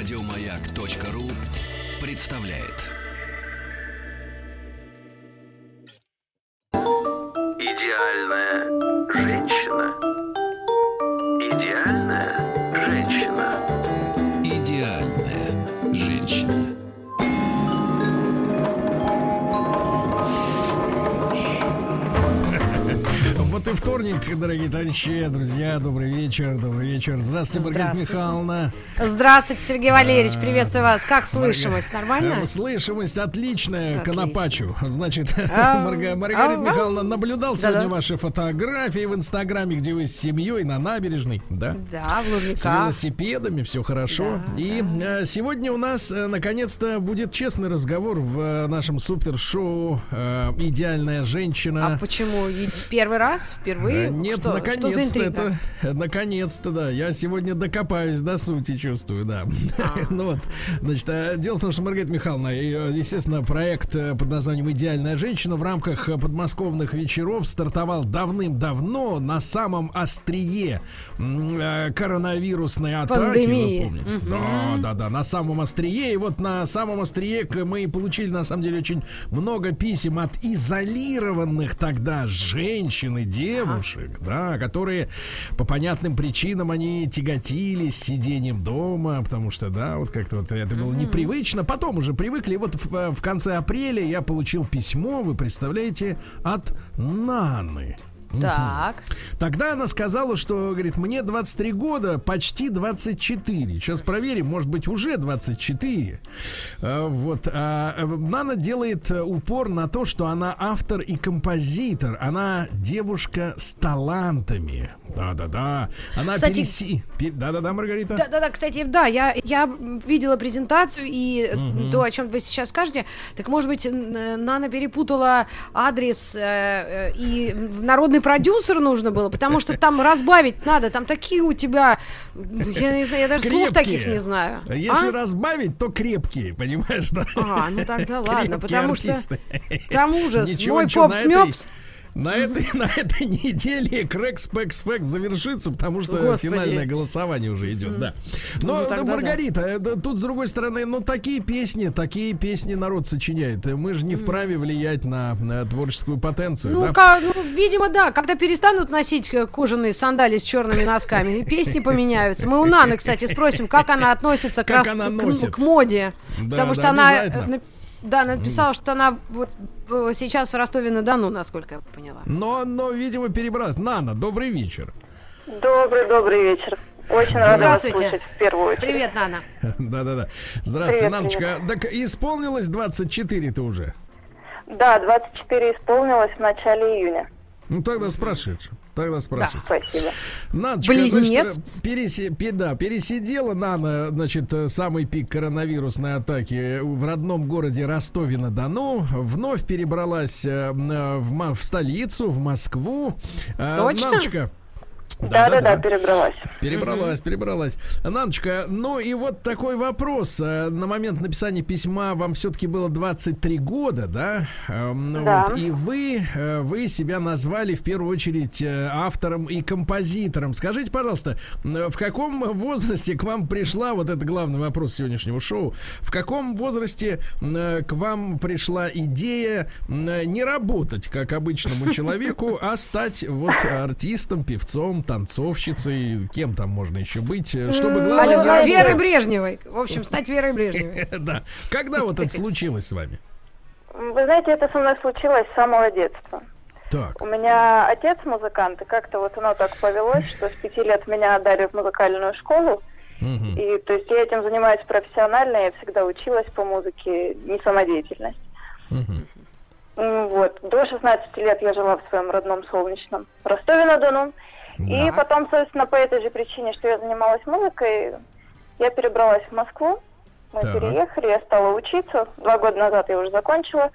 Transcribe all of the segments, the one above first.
Радиомаяк.ру представляет. Идеальная И вторник, дорогие товарищи, друзья, добрый вечер, добрый вечер. Здравствуйте, Маргарита Здравствуйте. Михайловна. Здравствуйте, Сергей Валерьевич, приветствую вас. Как слышимость? Нормально? Э, Слышимость отличная, Отлично. конопачу. Значит. Марга- Маргарита Ау. Михайловна наблюдал сегодня ваши фотографии в Инстаграме, где вы с семьей на набережной, да? Да, в С Лужниках. велосипедами, все хорошо. И э, сегодня у нас э, наконец-то будет честный разговор в нашем супершоу «Идеальная женщина». А почему? Первый раз? Впервые? Э, Нет, наконец-то это, э, наконец-то, да. Я сегодня докопаюсь до сути, чувствую, да. А. ну вот, значит, э, дело в том, что Маргарита Михайловна, и, естественно, проект под названием «Идеальная женщина» в рамках подмосковных вечеров стартовал давным-давно на самом острие коронавирусной атаки. Пандемии. Вы помните? Мгм. Да, да, да, на самом острие. И вот на самом острие мы получили, на самом деле, очень много писем от изолированных тогда женщин и девушек, да, которые по понятным причинам они тяготились сидением дома, потому что, да, вот как-то вот это было непривычно. Потом уже привыкли. Вот в, в конце апреля я получил письмо, вы представляете, от Наны. Так. Тогда она сказала, что, говорит, мне 23 года, почти 24. Сейчас проверим, может быть, уже 24. А, Вот. а, э, Нана делает э, упор на то, что она автор и композитор. Она девушка с талантами. Да-да-да. Она Кстати- переси... пе- Да-да-да, Маргарита. Да, да, да, кстати, да, я, я видела презентацию и э, то, о чем вы сейчас скажете. Так, может быть, Нана перепутала адрес э, э, и народный продюсер нужно было, потому что там разбавить надо, там такие у тебя, я не знаю, я даже слов таких Крепкие. не знаю. Если А? разбавить, то крепкие, понимаешь? Да? А, ну тогда ладно, Крепкие потому что артисты. к тому же Ничего, мой на этой- попс-мёпс На этой, на этой неделе Крэк Спекс Фэкс завершится, потому что Господи. финальное голосование уже идет, да. Но, Ну, тогда да, Маргарита, э, да, тут с другой стороны, ну такие песни, такие песни народ сочиняет. Э, Мы же не вправе влиять на, на творческую потенцию. Ну, да? ка- ну, видимо, да. Когда перестанут носить э, кожаные сандали с черными носками, и песни поменяются. Мы у Наны, кстати, спросим, как она относится Как к, она к- к моде. Да, Потому да, что она да, написала, что она вот э, сейчас в Ростове-на-Дону, насколько я поняла. Но, но, видимо, перебралась. Нана, добрый вечер. Добрый, добрый вечер. Очень рада вас слышать в первую очередь. Привет, Нана. Да-да-да. Здравствуйте, Привет, Наночка. Так исполнилось 24-то уже? Да, 24 исполнилось в начале июня. Ну, тогда с прошедшим. Тогда с прошедшим. Спасибо. Надочка, Близнец. значит, переси- пе- да, пересидела Нана, значит, э, самый пик коронавирусной атаки в родном городе Ростове-на-Дону, вновь перебралась э, э, в, в столицу, в Москву. Э, Точно? Наночка, Да-да-да, перебралась. Перебралась, перебралась. Наночка, ну и вот такой вопрос. Э, На момент написания письма вам все-таки было 23 года, да? Эм, Да. Вот, и вы, э, вы себя назвали в первую очередь э, автором и композитором. Скажите, пожалуйста, в каком возрасте к вам пришла, вот это главный вопрос сегодняшнего шоу, в каком возрасте к вам пришла идея не работать как обычному человеку, а стать вот артистом, певцом, танцовщицей, кем там можно еще быть, э, чтобы главное не Алло, Верой. Брежневой. В общем, стать Верой Брежневой. Да. Когда вот это случилось с вами? Вы знаете, это со мной случилось с самого детства. Так. У меня отец музыкант, и как-то вот оно так повелось, что с пяти лет меня отдали в музыкальную школу. И то есть я этим занимаюсь профессионально, я всегда училась по музыке, не самодеятельность. Вот. До 16 лет я жила в своем родном солнечном Ростове-на-Дону. Да. потом, собственно, по этой же причине, что я занималась музыкой, я перебралась в Москву. Мы Так. переехали, я стала учиться. Два года назад я уже закончила.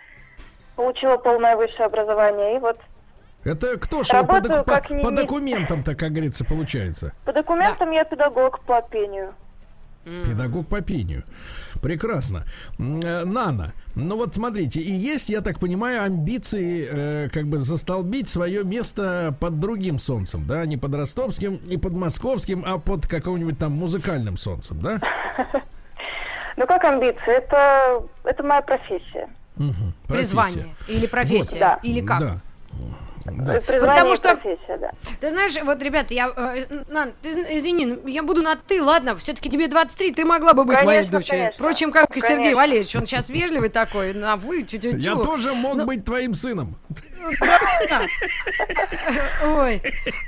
Получила полное высшее образование. И вот Это кто ж вы по, док- по- по документам-то, как говорится, получается? по документам я педагог по пению. Педагог по пению. Прекрасно. Э, Нана, ну вот смотрите, и есть, я так понимаю, амбиции э, как бы застолбить свое место под другим солнцем, да, не под ростовским, не под московским, а под каким-нибудь там музыкальным солнцем, да? Ну как амбиции? Это, это моя профессия. Мгм. Призвание или профессия, Да. или как? Да. Да. Потому что- профессия, да. Ты знаешь, вот, ребята, я, э, Нан, ты извини, я буду на ты, ладно, все-таки тебе 23, ты могла бы быть моей Конечно, дочерью. конечно. Впрочем, как и Сергей Конечно. Валерьевич, он сейчас вежливый такой, на вы, тю Я тоже мог Ну- быть твоим сыном. Ой.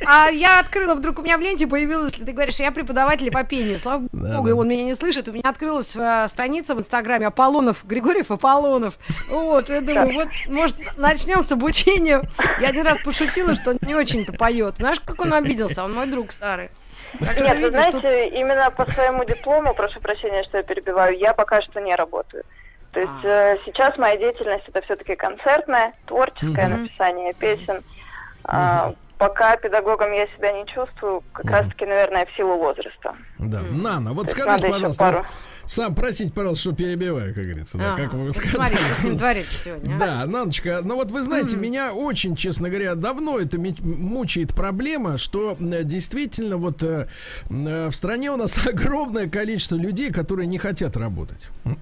А я открыла, вдруг у меня в ленте появилось, ты говоришь, я преподаватель по пению. Слава Да, богу, да. он меня не слышит. У меня открылась э, страница в Инстаграме Аполлонов, Григорьев Аполлонов. Вот, я думаю, вот, может, начнем с обучения. Я один раз пошутила, что он не очень-то поет. Знаешь, как он обиделся? Он мой друг старый. Так Нет, вы видишь, тут- знаете, именно по своему диплому, прошу прощения, что я перебиваю, я пока что не работаю. То есть А. э, сейчас моя деятельность это все-таки концертная, творческое Мгм. написание песен. А, пока педагогом я себя не чувствую, как раз-таки, наверное, в силу возраста. Да. Нана, вот скажите, еще пожалуйста, пару. Сам простите, пожалуйста, что перебиваю, как говорится, да, Ага. как вы Смотри, сказали. что с ним творится сегодня. а? Да, Наночка, ну вот вы знаете, меня очень, честно говоря, давно это мучает проблема, что действительно вот э, э, в стране у нас огромное количество людей, которые не хотят работать.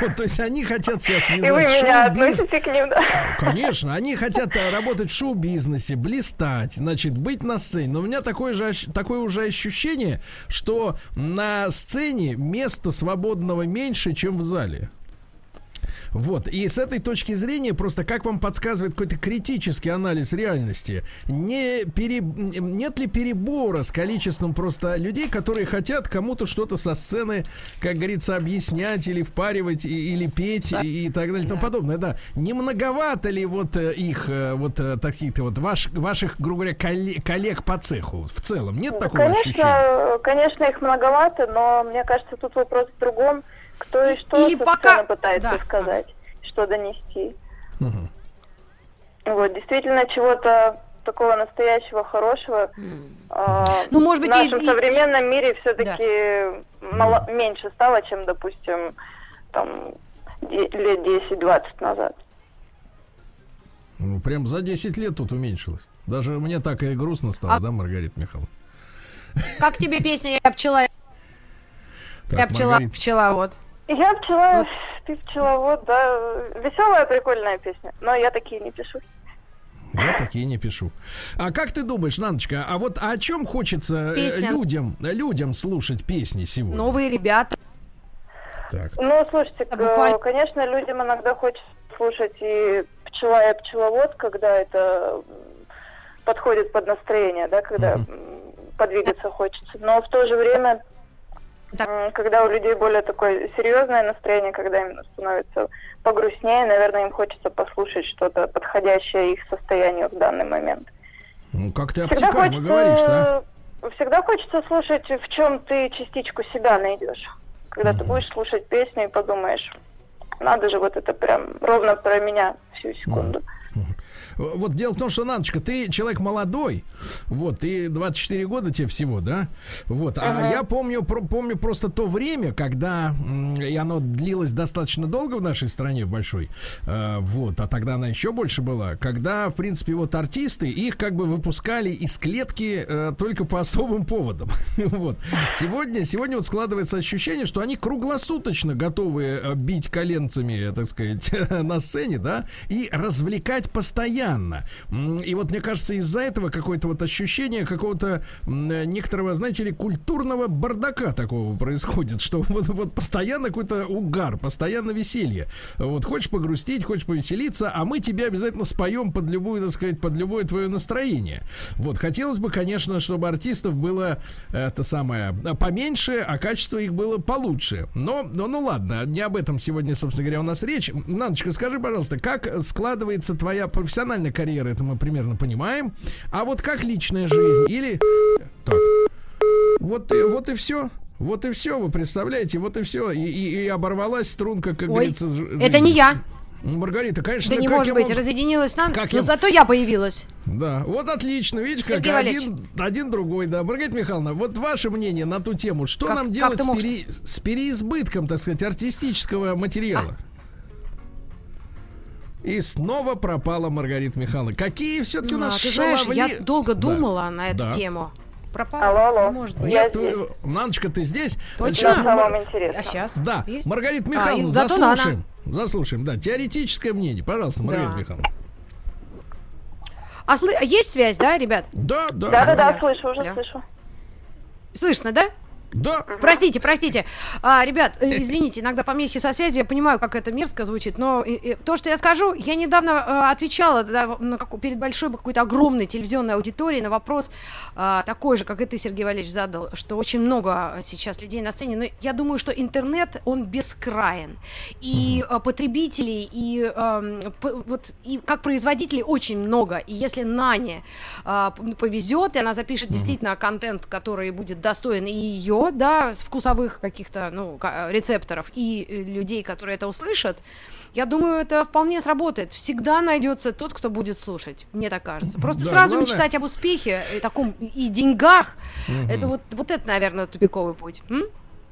Вот, То есть они хотят себя И вы связать меня относите к ним, да? Конечно, они хотят э, работать в шоу-бизнесе, блистать, значит, быть на сцене. Но у меня такое же такое уже ощущение, что на сцене места свободного меньше, чем в зале. Вот, и с этой точки зрения, просто как вам подсказывает какой-то критический анализ реальности, не пере... нет ли перебора с количеством просто людей, которые хотят кому-то что-то со сцены, как говорится, объяснять или впаривать, и- или петь, и, и так далее и тому подобное, да. Не многовато ли вот э, их, э, вот э, таких-то вот ваш, ваших, грубо говоря, колле- коллег по цеху в целом? Нет Да, такого ощущения? конечно, конечно, их многовато, но мне кажется, тут вопрос в другом. Кто и что Или пока- пытается да. сказать, что донести. Мгм. Вот, действительно, чего-то такого настоящего, хорошего а, Ну, может быть, в нашем и- современном мире все-таки меньше стало, чем, допустим, там, де- лет 10-20 назад. Ну, прям за 10 лет тут уменьшилось. Даже мне так и грустно стало, А- да, Маргарита Михайловна? Как тебе песня «Я пчела, я Так, пчела, Маргарита, пчела», вот. Я пчела, Вот. ты пчеловод, да. Веселая, прикольная песня, но я такие не пишу. Я такие не пишу. А как ты думаешь, Наночка, а вот о чем хочется э, Песня. людям, людям слушать песни сегодня? Новые ребята. Так. Ну, слушайте, буквально. конечно, людям иногда хочется слушать и пчела, и пчеловод, когда это подходит под настроение, да, когда м, подвигаться хочется. Но в то же время, Так. когда у людей более такое серьезное настроение, когда им становится погрустнее, наверное, им хочется послушать что-то подходящее их состоянию в данный момент. Ну, как ты обтекаемо говоришь, а? хочется, всегда хочется слушать, в чем ты частичку себя найдешь. Когда ты будешь слушать песню и подумаешь, надо же, вот это прям ровно про меня всю секунду. Вот дело в том, что, Наночка, ты человек молодой, вот, ты 24 года тебе всего, да? Вот, а я помню, про- помню просто то время, когда, и оно длилось достаточно долго в нашей стране, в большой, э, вот, а тогда она еще больше была, когда, в принципе, вот артисты, их как бы выпускали из клетки э, только по особым поводам, вот. Сегодня, сегодня вот складывается ощущение, что они круглосуточно готовы э, бить коленцами, так сказать, на сцене, да, и развлекать постоянно. М, И вот мне кажется, из-за этого какое-то вот ощущение какого-то некоторого, знаете ли, культурного бардака такого происходит, что вот, вот постоянно какой-то угар, постоянно веселье. Вот хочешь погрустить, хочешь повеселиться, а мы тебя обязательно споем под любую, так сказать, под любое твое настроение. Вот хотелось бы, конечно, чтобы артистов было это самое поменьше, а качество их было получше. Но, но ну ладно, не об этом сегодня, собственно говоря, у нас речь. Наночка, скажи, пожалуйста, как складывается твоя профессиональная карьера, это мы примерно понимаем. А вот как личная жизнь? Или так. Вот и, вот и все. Вот и все, вы представляете, вот и все. И, и- и оборвалась струнка, как Ой, говорится. ж- это не я. Маргарита, конечно, Да не может быть, мог- разъединилась нам, Как но я- зато я появилась. Да, вот отлично, видишь, как один, один другой, да. Маргарита Михайловна, вот ваше мнение на ту тему, что Как- нам делать с, пере- с переизбытком, так сказать, артистического материала? И снова пропала Маргарита Михайловна. Какие все-таки у А, нас ты знаешь, я долго Да, думала на эту да. тему. пропал. Алло, алло. Может быть. Нет, здесь. э, Наночка, ты здесь? Точно? Сейчас мы Мар- вам интересно? А сейчас? Да, Есть? Маргарита А, Михайловна, и зато Нана. заслушаем. Заслушаем, да. Теоретическое мнение. Пожалуйста, Маргарита Да. Михайловна. А сл- есть связь, да, ребят? Да, да. Да-да-да, Да. слышу, уже Да. слышу. Слышно, да? Да. Простите, простите. А, ребят, э, извините, иногда помехи со связью, я понимаю, как это мерзко звучит, но э, э, то, что я скажу, я недавно э, отвечала да, на каку- перед большой какой-то огромной телевизионной аудиторией на вопрос а, такой же, как и ты, Сергей Валерьевич, задал, что очень много сейчас людей на сцене, но я думаю, что интернет, он бескраен. И э, потребителей, и, эм, п- вот, и как производителей очень много. И если Нане а, повезет, и она запишет действительно контент, который будет достоин и ее, да, с вкусовых каких-то, ну, ка- рецепторов, и э, людей, которые это услышат, я думаю, это вполне сработает. Всегда найдется тот, кто будет слушать, мне так кажется. Просто Да, сразу главное- мечтать об успехе и таком и деньгах, это вот, вот это, наверное, тупиковый путь. М?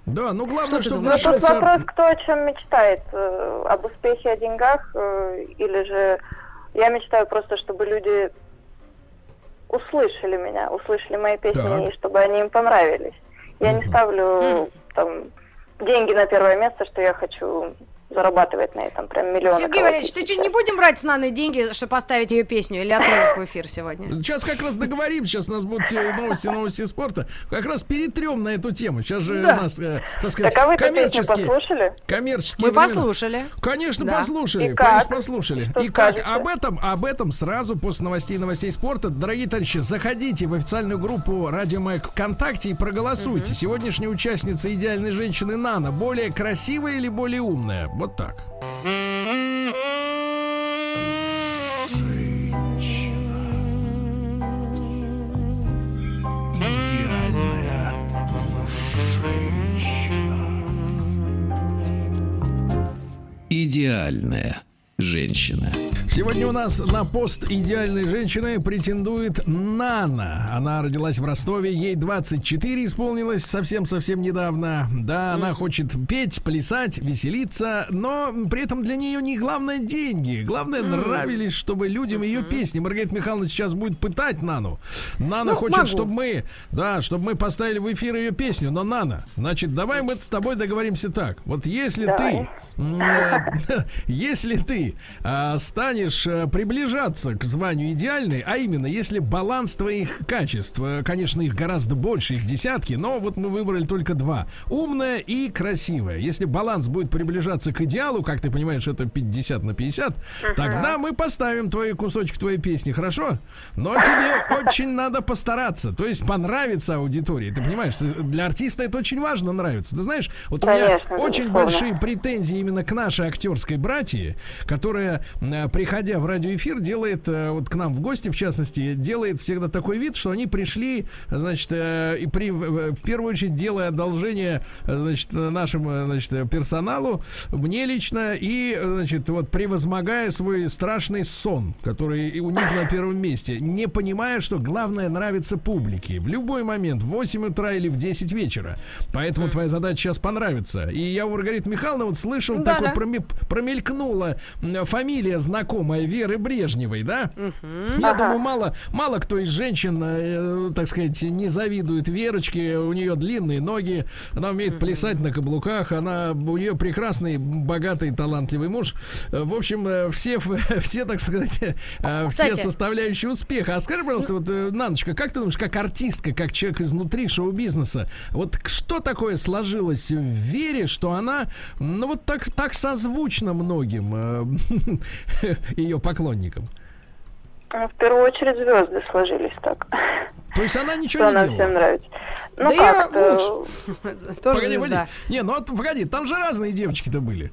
Да, ну главное, Что чтобы думаешь? Ну, тут нашелся... вопрос, кто о чем мечтает. э, Об успехе, о деньгах, э, или же я мечтаю просто, чтобы люди услышали меня, услышали мои песни, Так. и чтобы они им понравились. Я не ставлю там деньги на первое место, что я хочу зарабатывать на этом прям миллионы. Сергей Валерьевич, ты что, не будем брать с Наной деньги, чтобы поставить ее песню или отрывок в эфир сегодня? Сейчас как раз договорим, сейчас у нас будут э, новости, новости спорта. Как раз перетрем на эту тему. Сейчас же Да. у нас, э, так сказать, Так а вы коммерческие, послушали? коммерческие Мы времена. послушали. Конечно, Да. послушали. И как? Конечно, послушали. Что И как? скажете? Об этом, об этом сразу после новостей новостей спорта. Дорогие товарищи, заходите в официальную группу Радио Майк ВКонтакте и проголосуйте. Сегодняшняя участница идеальной женщины Нана более красивая или более умная? Вот так. Идеальная женщина. Идеальная женщина. Сегодня у нас на пост идеальной женщины претендует Нана. Она родилась в Ростове, ей 24 исполнилось совсем-совсем недавно. Да, она хочет петь, плясать, веселиться, но при этом для нее не главное деньги. Главное нравились, чтобы людям ее песни. Маргарита Михайловна сейчас будет пытать Нану. Нана Ну, хочет, могу. чтобы мы, да, чтобы мы поставили в эфир ее песню. Но Нана, значит, давай мы с тобой договоримся так. Вот если Давай. ты Если ты а, станешь а, приближаться к званию идеальной, а именно, если баланс твоих качеств, э, конечно, их гораздо больше, их десятки, но вот мы выбрали только два. Умная и красивая. Если баланс будет приближаться к идеалу, как ты понимаешь, это 50 на 50, тогда мы поставим твой кусочек твоей песни, хорошо? Но тебе очень надо постараться, то есть понравится аудитории. Ты понимаешь, для артиста это очень важно нравится. Ты знаешь, вот у меня очень безусловно. большие претензии именно к нашей актерской братье, которая, э, приходя в радиоэфир, делает, э, вот к нам в гости, в частности, делает всегда такой вид, что они пришли, значит, э, и при, в в первую очередь делая одолжение, э, значит, нашему, э, значит, э, персоналу, мне лично, и, э, значит, вот превозмогая свой страшный сон, который у них на первом месте, не понимая, что главное нравится публике в любой момент, в 8 утра или в 10 вечера. Поэтому твоя задача сейчас понравится. И я у Маргариты Михайловны вот слышал, Да, такой да. проме- промелькнула фамилия знакомая Веры Брежневой, да? Я думаю, мало, мало кто из женщин, э, так сказать, не завидует Верочке. У нее длинные ноги, она умеет плясать на каблуках, она у нее прекрасный, богатый, талантливый муж. Э, В общем, э, все, все, так сказать, э, все Кстати. составляющие успеха. А скажи, пожалуйста, вот, э, Наночка, как ты думаешь, как артистка, как человек изнутри шоу-бизнеса, вот что такое сложилось в Вере, что она, ну вот так, так созвучна многим ее поклонникам? Ну, В первую очередь звезды сложились так. То есть она Что ничего не она всем делала? нравится. Ну Да я как-то... Тоже Погоди, звезда. погоди. Не, ну вот погоди, там же разные девочки-то были.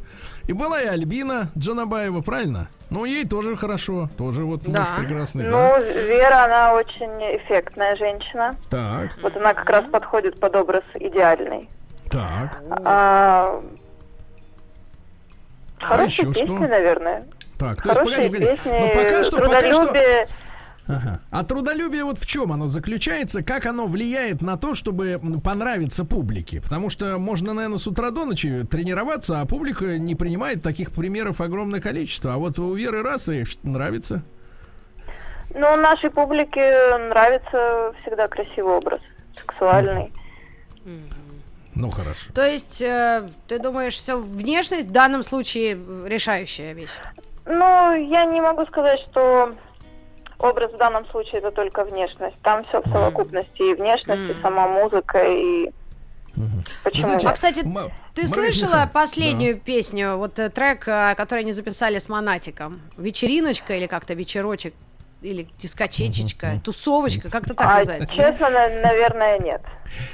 И была и Альбина Джанабаева, правильно? Ну, ей тоже хорошо. Тоже вот муж Да. прекрасный, да? Ну, Вера, она очень эффектная женщина. Так, Вот она как раз подходит под образ идеальный. так, А, Хорошие еще песни, что? наверное. Так. То есть, погоди, погоди. песни, Ну, пока что, пока что... Ага. А трудолюбие вот в чем оно заключается? Как оно влияет на то, чтобы понравиться публике? Потому что можно, наверное, с утра до ночи тренироваться, а публика не принимает таких примеров огромное количество. А вот у Веры раз и ш- нравится. Ну, нашей публике нравится всегда красивый образ. сексуальный. Ну, хорошо. То есть, э, ты думаешь, все внешность в данном случае решающая вещь? Ну, я не могу сказать, что образ в данном случае это только внешность. Там все в совокупности. И внешность, и сама музыка, и... Почему? знаете, А, кстати, М- Ты слышала Михайловна, последнюю песню, вот э, трек, э, который они записали с Монатиком? Вечериночка или как-то вечерочек? Или дискочечечка, тусовочка, как-то так А, называется. честно, на- наверное, нет.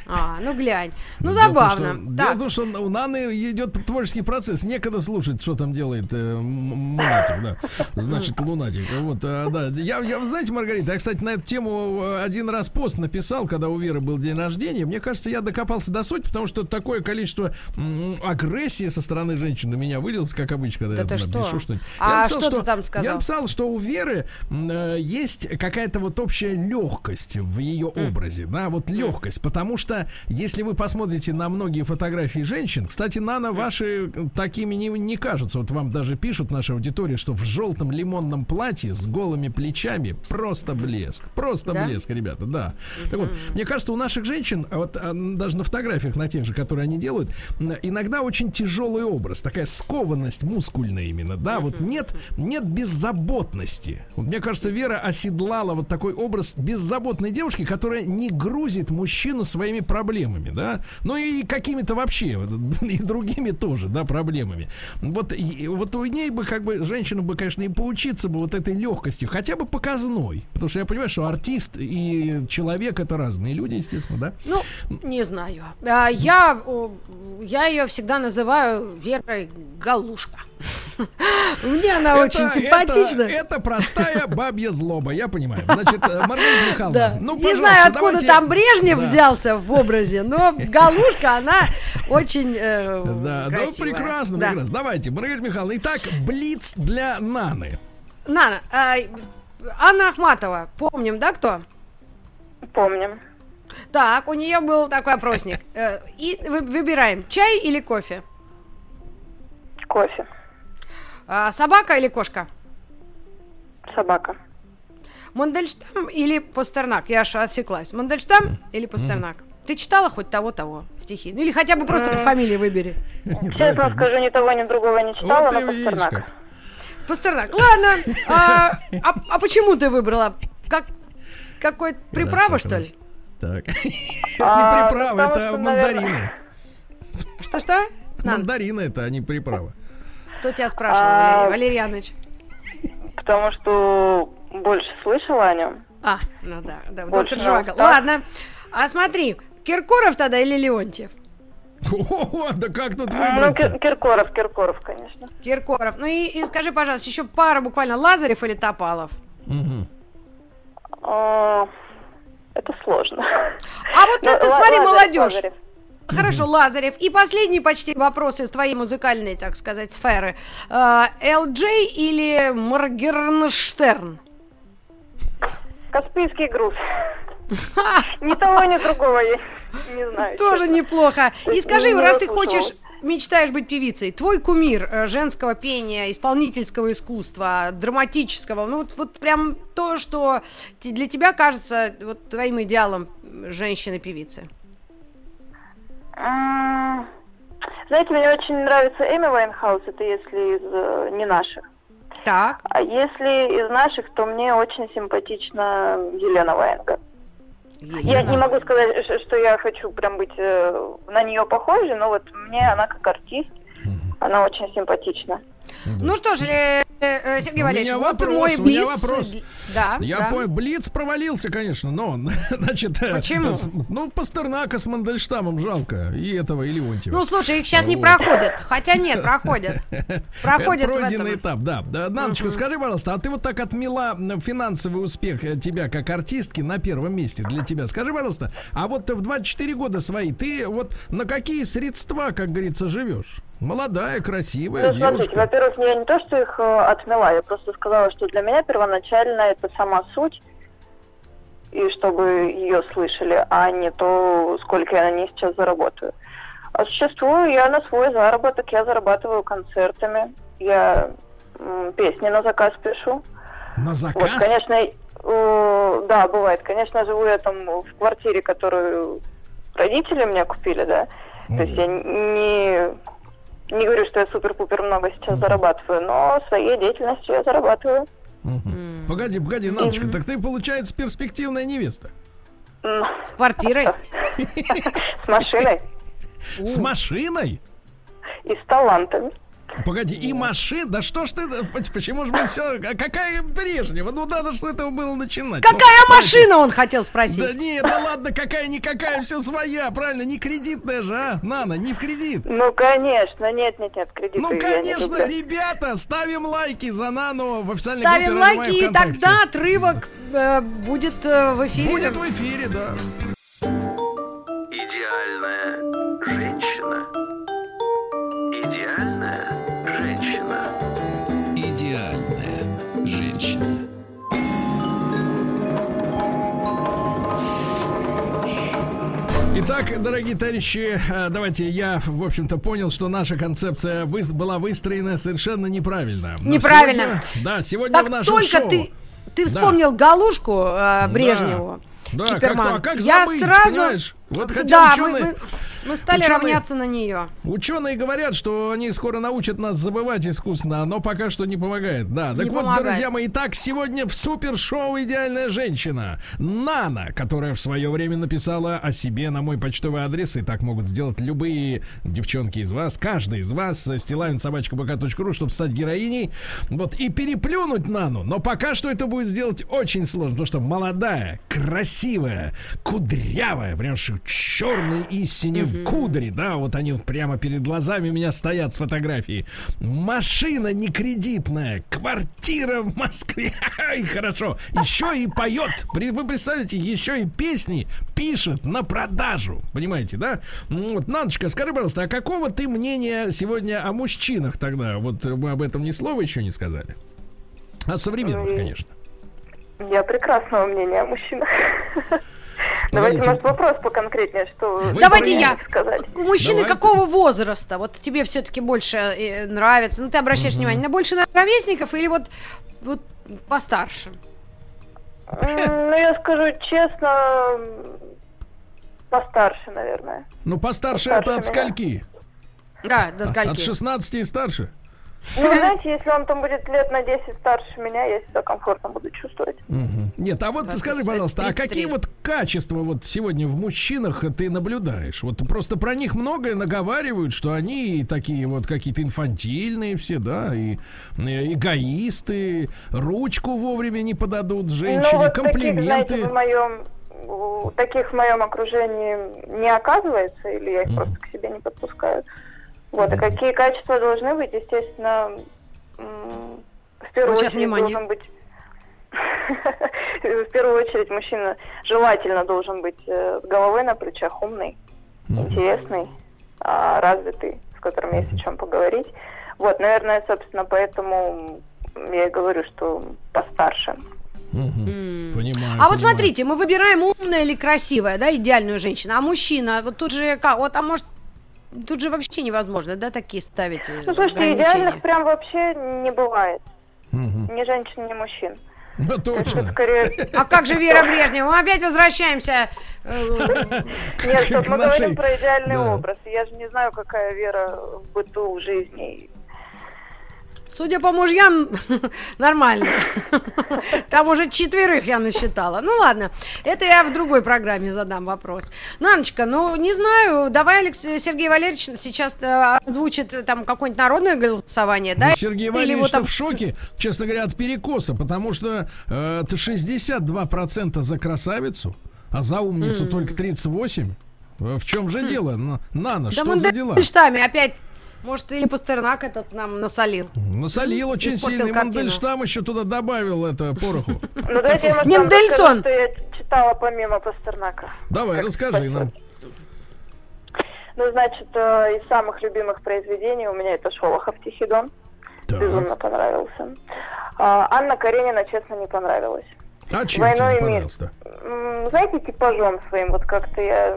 А, ну глянь. Ну, Дело том, забавно. что- Дело в том, что у Наны идет творческий процесс. Некогда слушать, что там делает э, Лунатик, да. Значит, Лунатик. Вот, а, да. Я, я, вы знаете, Маргарита, я, кстати, на эту тему э, один раз пост написал, когда у Веры был день рождения. Мне кажется, я докопался до сути, потому что такое количество м, агрессии со стороны женщин на меня вылилось, как обычно, когда Да я ты напишу что? что-нибудь. А Я написал, что ты там сказал? Я написал, что у Веры э, есть какая-то вот общая легкость в ее образе, да, вот легкость, потому что если вы посмотрите на многие фотографии женщин, кстати, Нана, ваши такими не, не кажутся, вот вам даже пишут наша аудитория, что в желтом лимонном платье с голыми плечами просто блеск, просто Да? блеск, ребята, да. Так вот, мне кажется, у наших женщин, а вот а, даже на фотографиях, на тех же, которые они делают, иногда очень тяжелый образ, такая скованность мускульная именно, да, вот нет, нет беззаботности. Вот мне кажется, Вера оседлала вот такой образ беззаботной девушки, которая не грузит мужчину своими проблемами, да, ну и какими-то вообще, и другими тоже, да, проблемами. Вот, и- вот у ней бы, как бы, женщинам бы, конечно, и поучиться бы вот этой легкостью, хотя бы показной, потому что я понимаю, что артист и человек это разные люди, естественно, да. ну, не знаю. А, я, я ее всегда называю Верой Галушка. Мне она очень симпатична. Это, это простая бабья злоба, я понимаю. Значит, э, Маргарита Михайловна, Да. ну, не знаю, откуда давайте- там Брежнев Да. взялся в образе, но Галушка, она очень э, Да, да, красивая. прекрасно, Да. прекрасно. Давайте, Маргарита Михайловна, итак, блиц для Наны. Нана, а, Анна Ахматова, помним, да, кто? Помним. Так, у нее был такой опросник. Э, И вы- выбираем, чай или кофе? Кофе. А, Собака или кошка? Собака. Мандельштам или Пастернак? Я аж осеклась. Мандельштам или Пастернак? Ты читала хоть того-того стихи? Ну или хотя бы просто по фамилии выбери. Честно скажу, ни того, ни другого не читала, Вот но Пастернак. Пастернак. Ладно. А, а- а почему ты выбрала? Как какой приправа, что ли? Так. Это А, не приправа, это мандарины. Что-что? Мандарины это, а не приправа. Кто тебя спрашивал, А, Валерий Валерьяныч? Потому что больше слышала о нем. А, ну да, да, Больше доктор да. Ладно. А смотри, Киркоров тогда или Леонтьев? О, да как тут Ну, выбрать Кир- Киркоров, Киркоров, конечно. Киркоров. Ну и, и скажи, пожалуйста, еще пара буквально Лазарев или Топалов? А, Это сложно. А вот Ну, это, смотри, молодежь. Лазарев. Хорошо, Лазарев. И последний почти вопрос из твоей музыкальной, так сказать, сферы. ЛД или Моргенштерн? Каспийский груз. Ни того, ни другого я не знаю. Тоже честно. неплохо. И скажи, не раз ты хочешь, мечтаешь быть певицей, твой кумир э, женского пения, исполнительского искусства, драматического, ну вот, вот прям то, что для тебя кажется вот твоим идеалом женщины-певицы. Знаете, мне очень нравится Эми Вайнхаус, это если из э, не наших. Так. А если из наших, то мне очень симпатична Елена Ваенга. Я не могу сказать, что я хочу прям быть э, на нее похожей, но вот мне она как артист, она очень симпатична. Ну что ж, э, э, Сергей У Валерьевич, меня вот вопрос, мой у меня блиц. вопрос. Да, Я да. понял, Блиц провалился, конечно, но, значит, э, Почему? ну, Пастернака с Мандельштамом жалко, и этого, и Леонтьева. Ну, слушай, их сейчас не Вот. проходят. Хотя нет, проходят. Проходят пройденный этап, да. Наночка, скажи, пожалуйста, а ты вот так отмела финансовый успех э, тебя как артистки на первом месте для тебя. Скажи, пожалуйста, а вот в 24 года свои ты вот на какие средства, как говорится, живешь? Молодая, красивая Ну, смотрите, девушка. во-первых, я не то, что их э, отмела, я просто сказала, что для меня первоначально это сама суть, и чтобы ее слышали, а не то, сколько я на ней сейчас заработаю. А существую я на свой заработок, я зарабатываю концертами, я песни на заказ пишу. На Вот, заказ? конечно, и- Э, Да, бывает. Конечно, живу я там в квартире, которую родители мне купили, да. То есть я не, не говорю, что я супер-пупер много сейчас зарабатываю, но своей деятельностью я зарабатываю. Мгм. Погоди, погоди, Надочка, так ты, получается, перспективная невеста. С квартирой. С машиной С машиной? и с талантами. Погоди, и машин? Да что ж ты, да, почему же мы все, какая прежняя? Ну надо что этого было начинать. Ну, Какая давайте. машина, он хотел Да спросить. нет, да ладно, какая-никакая, все своя, правильно, не кредитная же, а? Нана, не в кредит. Ну, конечно, нет, нет, нет, кредиты Ну, конечно, ребята, ставим лайки за Нану в официальной Ставим группе «Радио лайки, и Маяк» ВКонтакте. тогда отрывок э, будет э, в эфире. Будет в эфире, да. Идеальная Итак, дорогие товарищи, э, давайте я, в общем-то, понял, что наша концепция выс- была выстроена совершенно неправильно. Но Неправильно. сегодня- да, сегодня Как в нашем только шоу. ты, ты Да. вспомнил Галушку э, Брежневу, Да, как, Киперман, то- а как я забыть, сразу... понимаешь? Вот хотя да, ученые, мы- мы стали ученые- равняться на нее. ученые говорят, что они скоро научат нас забывать искусственно, но пока что не помогает. Да, так Не вот, помогает. друзья мои, итак, сегодня в супершоу «Идеальная женщина» Нана, которая в свое время написала о себе на мой почтовый адрес, и так могут сделать любые девчонки из вас, каждый из вас, стилавин собачка чтобы стать героиней, вот, и переплюнуть Нану, но пока что это будет сделать очень сложно, потому что молодая, красивая, кудрявая, прям черные истине в кудри, да, вот они вот прямо перед глазами у меня стоят с фотографией. Машина не кредитная, квартира в Москве, и хорошо, еще и поет, вы представляете, еще и песни пишет на продажу, понимаете, да? Ну Вот, Наночка, скажи, пожалуйста, а какого ты мнения сегодня о мужчинах тогда? Вот мы об этом ни слова еще не сказали. О современных, конечно. Я прекрасного мнения о мужчинах. Давайте, Погодите. может, вопрос поконкретнее, что Вы Давайте я. сказать. У мужчины Давай. какого возраста? Вот тебе все-таки больше э, нравится? Ну, ты обращаешь внимание на больше на ровесников или вот, вот постарше? Ну, я скажу честно, постарше, наверное. Ну, постарше Постарше это от меня. скольки? Да, до скольки? От 16 и старше? Ну, вы знаете, если он там будет лет на 10 старше меня, я себя комфортно буду чувствовать. Мгм. Нет, а вот скажи, пожалуйста, а какие вот качества вот сегодня в мужчинах ты наблюдаешь? Вот просто про них многое наговаривают, что они такие вот какие-то инфантильные все, да, и, и эгоисты, ручку вовремя не подадут женщине, ну, вот таких, комплименты. знаете, в моем таких в моем окружении не оказывается, или я их просто к себе не подпускаю. Вот, а какие качества должны быть, естественно, в первую Вот очередь внимание. должен быть в первую очередь мужчина желательно должен быть э, с головой на плечах умный, интересный, а, развитый, с которым есть о чем поговорить. Вот, наверное, собственно, поэтому я и говорю, что постарше. М. Понимаю. А вот понимаю. смотрите, мы выбираем умная или красивая, да, идеальную женщину. А мужчина, вот тут же, как, вот, а может, тут же вообще невозможно, да, такие ставить э, Ну, слушайте, идеальных прям вообще не бывает. Мгм. Ни женщин, ни мужчин. Ну, Это точно. скорее... А как же Вера Брежнева? Мы опять возвращаемся. э, Нет, мы говорим про идеальный образ. Я же не знаю, какая вера в быту, в жизни. Судя по мужьям, нормально. Там уже четверых я насчитала. Ну ладно, это я в другой программе задам вопрос. Наночка, ну не знаю, давай Алекс Сергей Валерьевич сейчас э, озвучит э, там какое-нибудь народное голосование, да? Ну, Сергей Валерьевич вот там- в шоке, честно говоря, от перекоса, потому что э, это 62% за красавицу, а за умницу только 38%. Э, В чем же дело? Н- Нана, Да что за дела? Мандельштаме опять, может, или Пастернак этот нам насолил. Насолил очень Испортил сильно. Картину. Мандельштам еще туда добавил это пороху. Ну, давайте я вам Мендельсон. что я читала помимо Пастернака. Давай, расскажи нам. Ну, значит, э, из самых любимых произведений у меня это Шолохов Тихий Дон. Так. Безумно понравился. А, Анна Каренина, честно, не понравилась. А чем «Войну тебе и мир». Знаете, типажом своим, вот как-то я...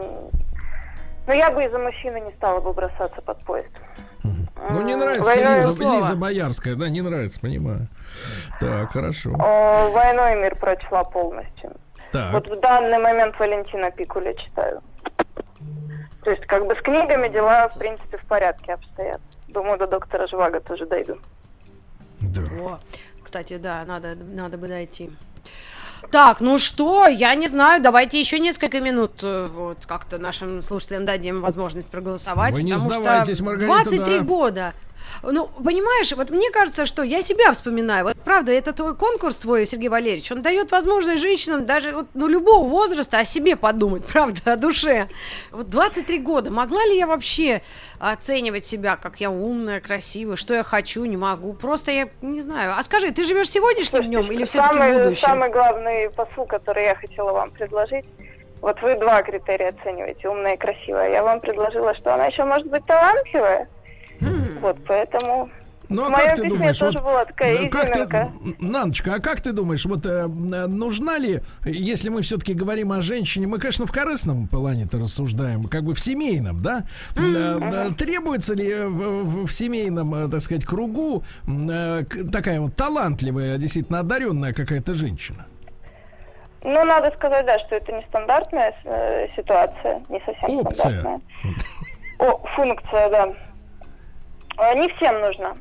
Ну, я бы из-за мужчины не стала бы бросаться под поезд. Ну, не М, нравится «Война и Лиза, слово». Лиза Боярская, да, не нравится, понимаю. Так, хорошо. Э, «Войну и мир» прочла полностью. Так, Вот в данный момент Валентина Пикуля читаю. То есть, как бы с книгами дела, в принципе, в порядке обстоят. Думаю, до доктора Жвага тоже дойду. да. О, кстати, да, надо, надо бы дойти. Так, ну что, я не знаю, давайте еще несколько минут э, вот как-то нашим слушателям дадим возможность проголосовать. Вы не сдавайтесь, что Маргарита, 23 да. года. Ну, понимаешь, вот мне кажется, что я себя вспоминаю. Вот правда, это твой конкурс твой, Сергей Валерьевич, он дает возможность женщинам даже вот, ну, любого возраста о себе подумать, правда, о душе. Вот 23 года. Могла ли я вообще оценивать себя, как я умная, красивая, что я хочу, не могу? Просто я не знаю. А скажи, ты живешь сегодняшним днем или все-таки самый, будущим? самый главный посыл, который я хотела вам предложить, вот вы два критерия оцениваете, умная и красивая. Я вам предложила, что она еще может быть талантливая. Вот, поэтому Ну, а в моем как ты думаешь, тоже вот, была такая э, как ты. Наночка, а как ты думаешь, вот э, нужна ли, если мы все-таки говорим о женщине, мы, конечно, в корыстном плане-то рассуждаем, как бы в семейном, да? Э, э, Требуется ли в, в- в семейном, так сказать, кругу э, такая вот талантливая, действительно одаренная какая-то женщина? Ну, надо сказать, да, что это не стандартная э, ситуация, не совсем Опция. стандартная. О, функция, да. Э, Не всем нужна.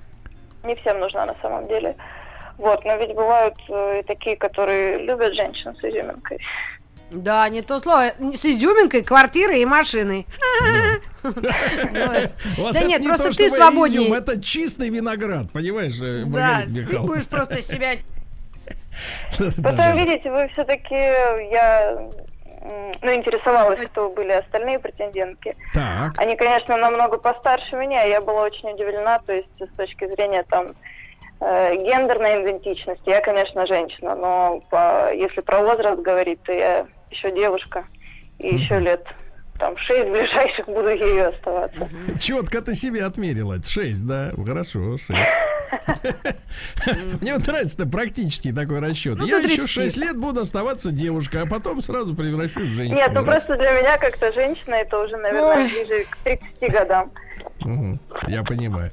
Не всем нужна на самом деле. Вот, но ведь бывают э, и такие, которые любят женщин с изюминкой. Да, не то слово. С изюминкой, квартирой и машиной. Да нет, не просто то, ты свободнее. это чистый виноград, понимаешь, э, Да, ты будешь просто себя... Потом, видите, вы все-таки, я ну, интересовалась, кто были остальные претендентки. Так. Они, конечно, намного постарше меня, я была очень удивлена, то есть с точки зрения там э, гендерной идентичности, я, конечно, женщина, но по- если про возраст говорить, то я еще девушка, и еще лет там шесть ближайших буду ею оставаться. Четко ты себе отмерила. Шесть, да. Хорошо, шесть. Мне вот нравится практический такой расчет. Ну, Я еще 30. 6 лет буду оставаться девушкой, а потом сразу превращусь в женщину. Нет, ну просто для меня как-то женщина это уже, наверное, ближе к 30 годам. Я понимаю.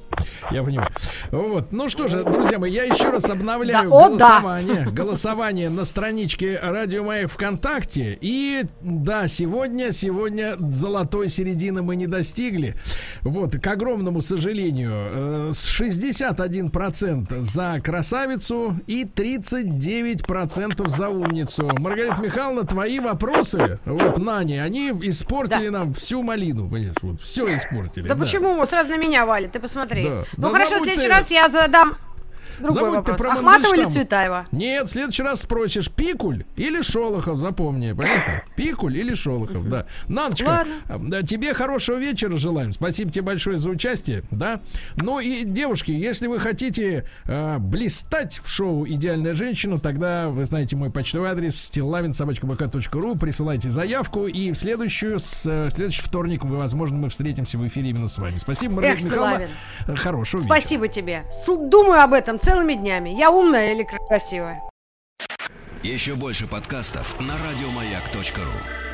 Я понимаю. Вот. Ну что же, друзья мои, я еще раз обновляю Да, о, да. голосование. Голосование на страничке Радио Маяк ВКонтакте. И да, сегодня, сегодня золотой середины мы не достигли. Вот, к огромному сожалению, э, с 61% за красавицу и 39% за умницу. Маргарита Михайловна, твои вопросы, вот, Нани, они испортили нам всю малину, понимаешь, вот, все испортили. Да почему сразу на меня валит? Ты посмотри. Да. Ну Да хорошо, в следующий ты- раз я задам другой Забудь ты вопрос. про Ахматова или. Цветаева? Нет, в следующий раз спросишь, Пикуль или Шолохов, запомни, понятно? Пикуль или Шолохов, да. Наночка, Ладно. да, тебе хорошего вечера желаем. Спасибо тебе большое за участие, да. Ну и, девушки, если вы хотите э, блистать в шоу «Идеальная женщина», тогда вы знаете мой почтовый адрес стилавин.собачка.бк.ру присылайте заявку, и в следующую, с, э, в следующий вторник, вы, возможно, мы встретимся в эфире именно с вами. Спасибо, Маргарита Эх, Михайловна. Э, Хорошего вечера. Спасибо тебе. Думаю об этом целыми днями. Я умная или красивая? Еще больше подкастов на радиомаяк.ру.